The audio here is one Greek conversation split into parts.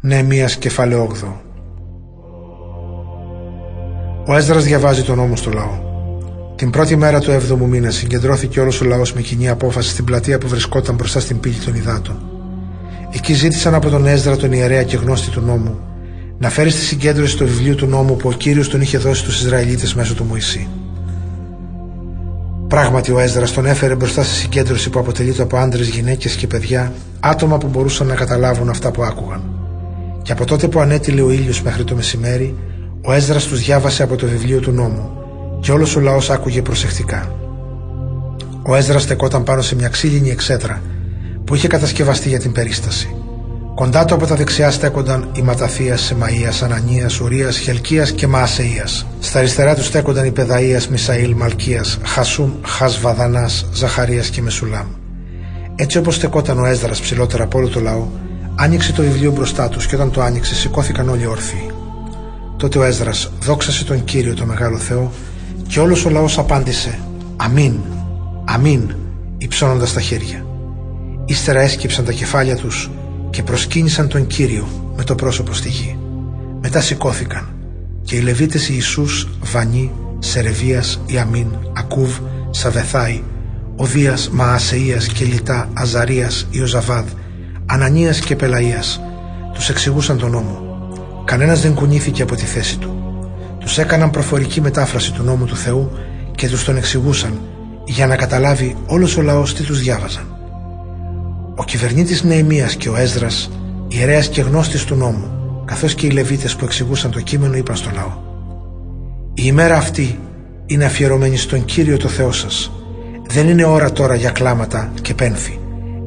Νεεμίας κεφάλαιο 8 Ο Έσδρας διαβάζει τον νόμο στο λαό. Την πρώτη μέρα του 7ου μήνα συγκεντρώθηκε όλος ο λαός με κοινή απόφαση στην πλατεία που βρισκόταν μπροστά στην πύλη των υδάτων. Εκεί ζήτησαν από τον Έσδρα, τον ιερέα και γνώστη του νόμου, να φέρει στη συγκέντρωση το βιβλίο του νόμου που ο κύριος τον είχε δώσει στους Ισραηλίτες μέσω του Μωυσή. Πράγματι, ο Έσδρας τον έφερε μπροστά στη συγκέντρωση που αποτελείται από άντρες, γυναίκες και παιδιά, άτομα που μπορούσαν να καταλάβουν αυτά που άκουγαν. Και από τότε που ανέτειλε ο ήλιος μέχρι το μεσημέρι, ο Έσδρας τους διάβασε από το βιβλίο του νόμου, και όλος ο λαός άκουγε προσεκτικά. Ο Έσδρας στεκόταν πάνω σε μια ξύλινη εξέδρα που είχε κατασκευαστεί για την περίσταση. Κοντά του από τα δεξιά στέκονταν οι Ματαθίας, Σεμαία, Ανανίας, Ουρίας, Χελκίας και Μαασαία. Στα αριστερά τους στέκονταν οι Πεδαία, Μισαήλ, Μαλκίας, Χασούμ, Χασβαδανά, Ζαχαρίας και Μεσουλάμ. Έτσι όπως στεκόταν ο Έσδρας ψηλότερα από όλο το λαό, άνοιξε το βιβλίο μπροστά τους και όταν το άνοιξε, σηκώθηκαν όλοι όρθιοι. Τότε ο Έσδρα δόξασε τον κύριο το μεγάλο Θεό και όλος ο λαός απάντησε Αμήν, Αμήν, υψώνοντας τα χέρια. Ύστερα έσκυψαν τα κεφάλια τους και προσκύνησαν τον Κύριο με το πρόσωπο στη γη. Μετά σηκώθηκαν και οι Λεβίτες Ιησούς, Βανί, Σερεβίας, Ιαμίν, Ακούβ, Σαβεθάη, Οδίας, Μαασεΐας και Λιτά, Αζαρίας, Ιωζαβάδ, Ανανίας και Πελαΐας τους εξηγούσαν τον νόμο. Κανένας δεν κουνήθηκε από τη θέση του. Τους έκαναν προφορική μετάφραση του νόμου του Θεού και τους τον εξηγούσαν για να καταλάβει όλος ο λαός τι τους διάβαζαν. Ο κυβερνήτης Νεεμίας και ο Έσδρας, ιερέας και γνώστης του νόμου, καθώς και οι Λεβίτες που εξηγούσαν το κείμενο είπαν στο λαό «Η ημέρα αυτή είναι αφιερωμένη στον Κύριο το Θεό σας. Δεν είναι ώρα τώρα για κλάματα και πένθη,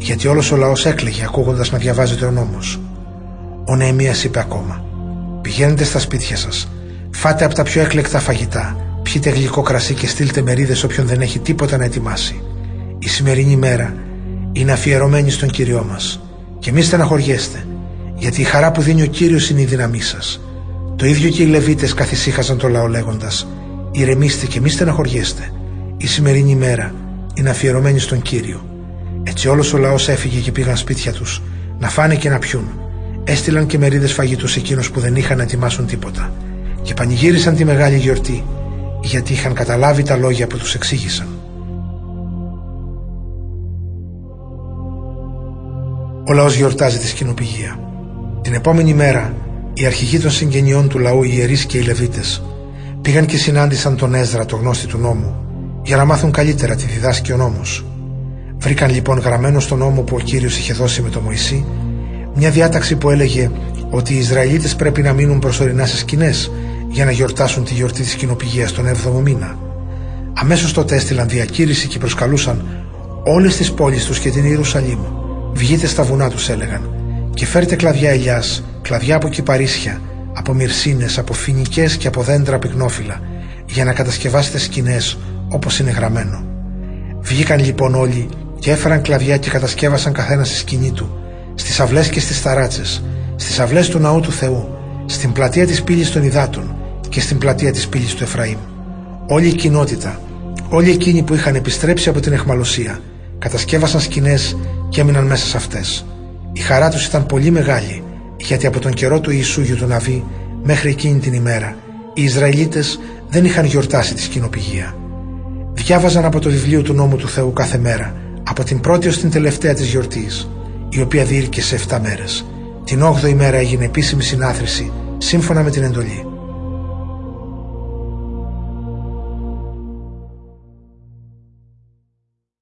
γιατί όλος ο λαός έκλαιγε ακούγοντας να διαβάζεται ο νόμος. Ο Νεεμίας είπε ακόμα «Πηγαίνετε στα σπίτια σας, φάτε από τα πιο έκλεκτα φαγητά, πιείτε γλυκό κρασί και στείλτε μερίδες όποιον δεν έχει τίποτα να ετοιμάσει. Η σημερινή μέρα είναι αφιερωμένη στον Κύριό μας και μη στεναχωριέστε γιατί η χαρά που δίνει ο Κύριος είναι η δύναμή σας. Το ίδιο και οι Λεβίτες καθησύχαζαν το λαό λέγοντας «Ηρεμήστε και μη στεναχωριέστε, η σημερινή μέρα είναι αφιερωμένη στον Κύριο». Έτσι όλος ο λαός έφυγε και πήγαν σπίτια τους να φάνε και να πιούν. Έστειλαν και μερίδες φαγητούς σε εκείνους που δεν είχαν να ετοιμάσουν τίποτα και πανηγύρισαν τη μεγάλη γιορτή γιατί είχαν καταλάβει τα λόγια που τους εξήγησαν. Ο λαός γιορτάζει τη σκηνοπηγία. Την επόμενη μέρα, οι αρχηγοί των συγγενειών του λαού, οι ιερείς και οι Λεβίτες, πήγαν και συνάντησαν τον Έζρα, το γνώστη του νόμου, για να μάθουν καλύτερα τι διδάσκει ο νόμος. Βρήκαν λοιπόν γραμμένο στον νόμο που ο Κύριος είχε δώσει με το Μωυσή, μια διάταξη που έλεγε ότι οι Ισραηλίτες πρέπει να μείνουν προσωρινά σε σκηνές για να γιορτάσουν τη γιορτή της κοινοπηγίας τον 7ο μήνα. Αμέσως τότε έστειλαν διακήρυξη και προσκαλούσαν όλες τις πόλεις τους και την Ιερουσαλήμ Βγείτε στα βουνά τους έλεγαν και φέρτε κλαδιά ελιάς, κλαδιά από κυπαρίσια, από μυρσίνες, από φοινικές και από δέντρα πυκνόφυλλα για να κατασκευάσετε σκηνές όπως είναι γραμμένο. Βγήκαν λοιπόν όλοι και έφεραν κλαδιά και κατασκεύασαν καθένα στη σκηνή του, στις αυλές και στις ταράτσες, στις αυλές του ναού του Θεού, στην πλατεία της πύλης των υδάτων και στην πλατεία της πύλης του Εφραήμ. Όλη η κοινότητα, όλοι εκείνοι που είχαν επιστρέψει από την εχμαλωσία, κατασκεύασαν σκηνές και έμειναν μέσα σε αυτές. Η χαρά τους ήταν πολύ μεγάλη, γιατί από τον καιρό του Ιησού του Ναβί μέχρι εκείνη την ημέρα, οι Ισραηλίτες δεν είχαν γιορτάσει τη σκηνοπηγία. Διάβαζαν από το βιβλίο του νόμου του Θεού κάθε μέρα, από την πρώτη ως την τελευταία της γιορτής, η οποία διήρκε σε 7 μέρες. Την 8η μέρα έγινε επίσημη συνάθρηση, σύμφωνα με την εντολή.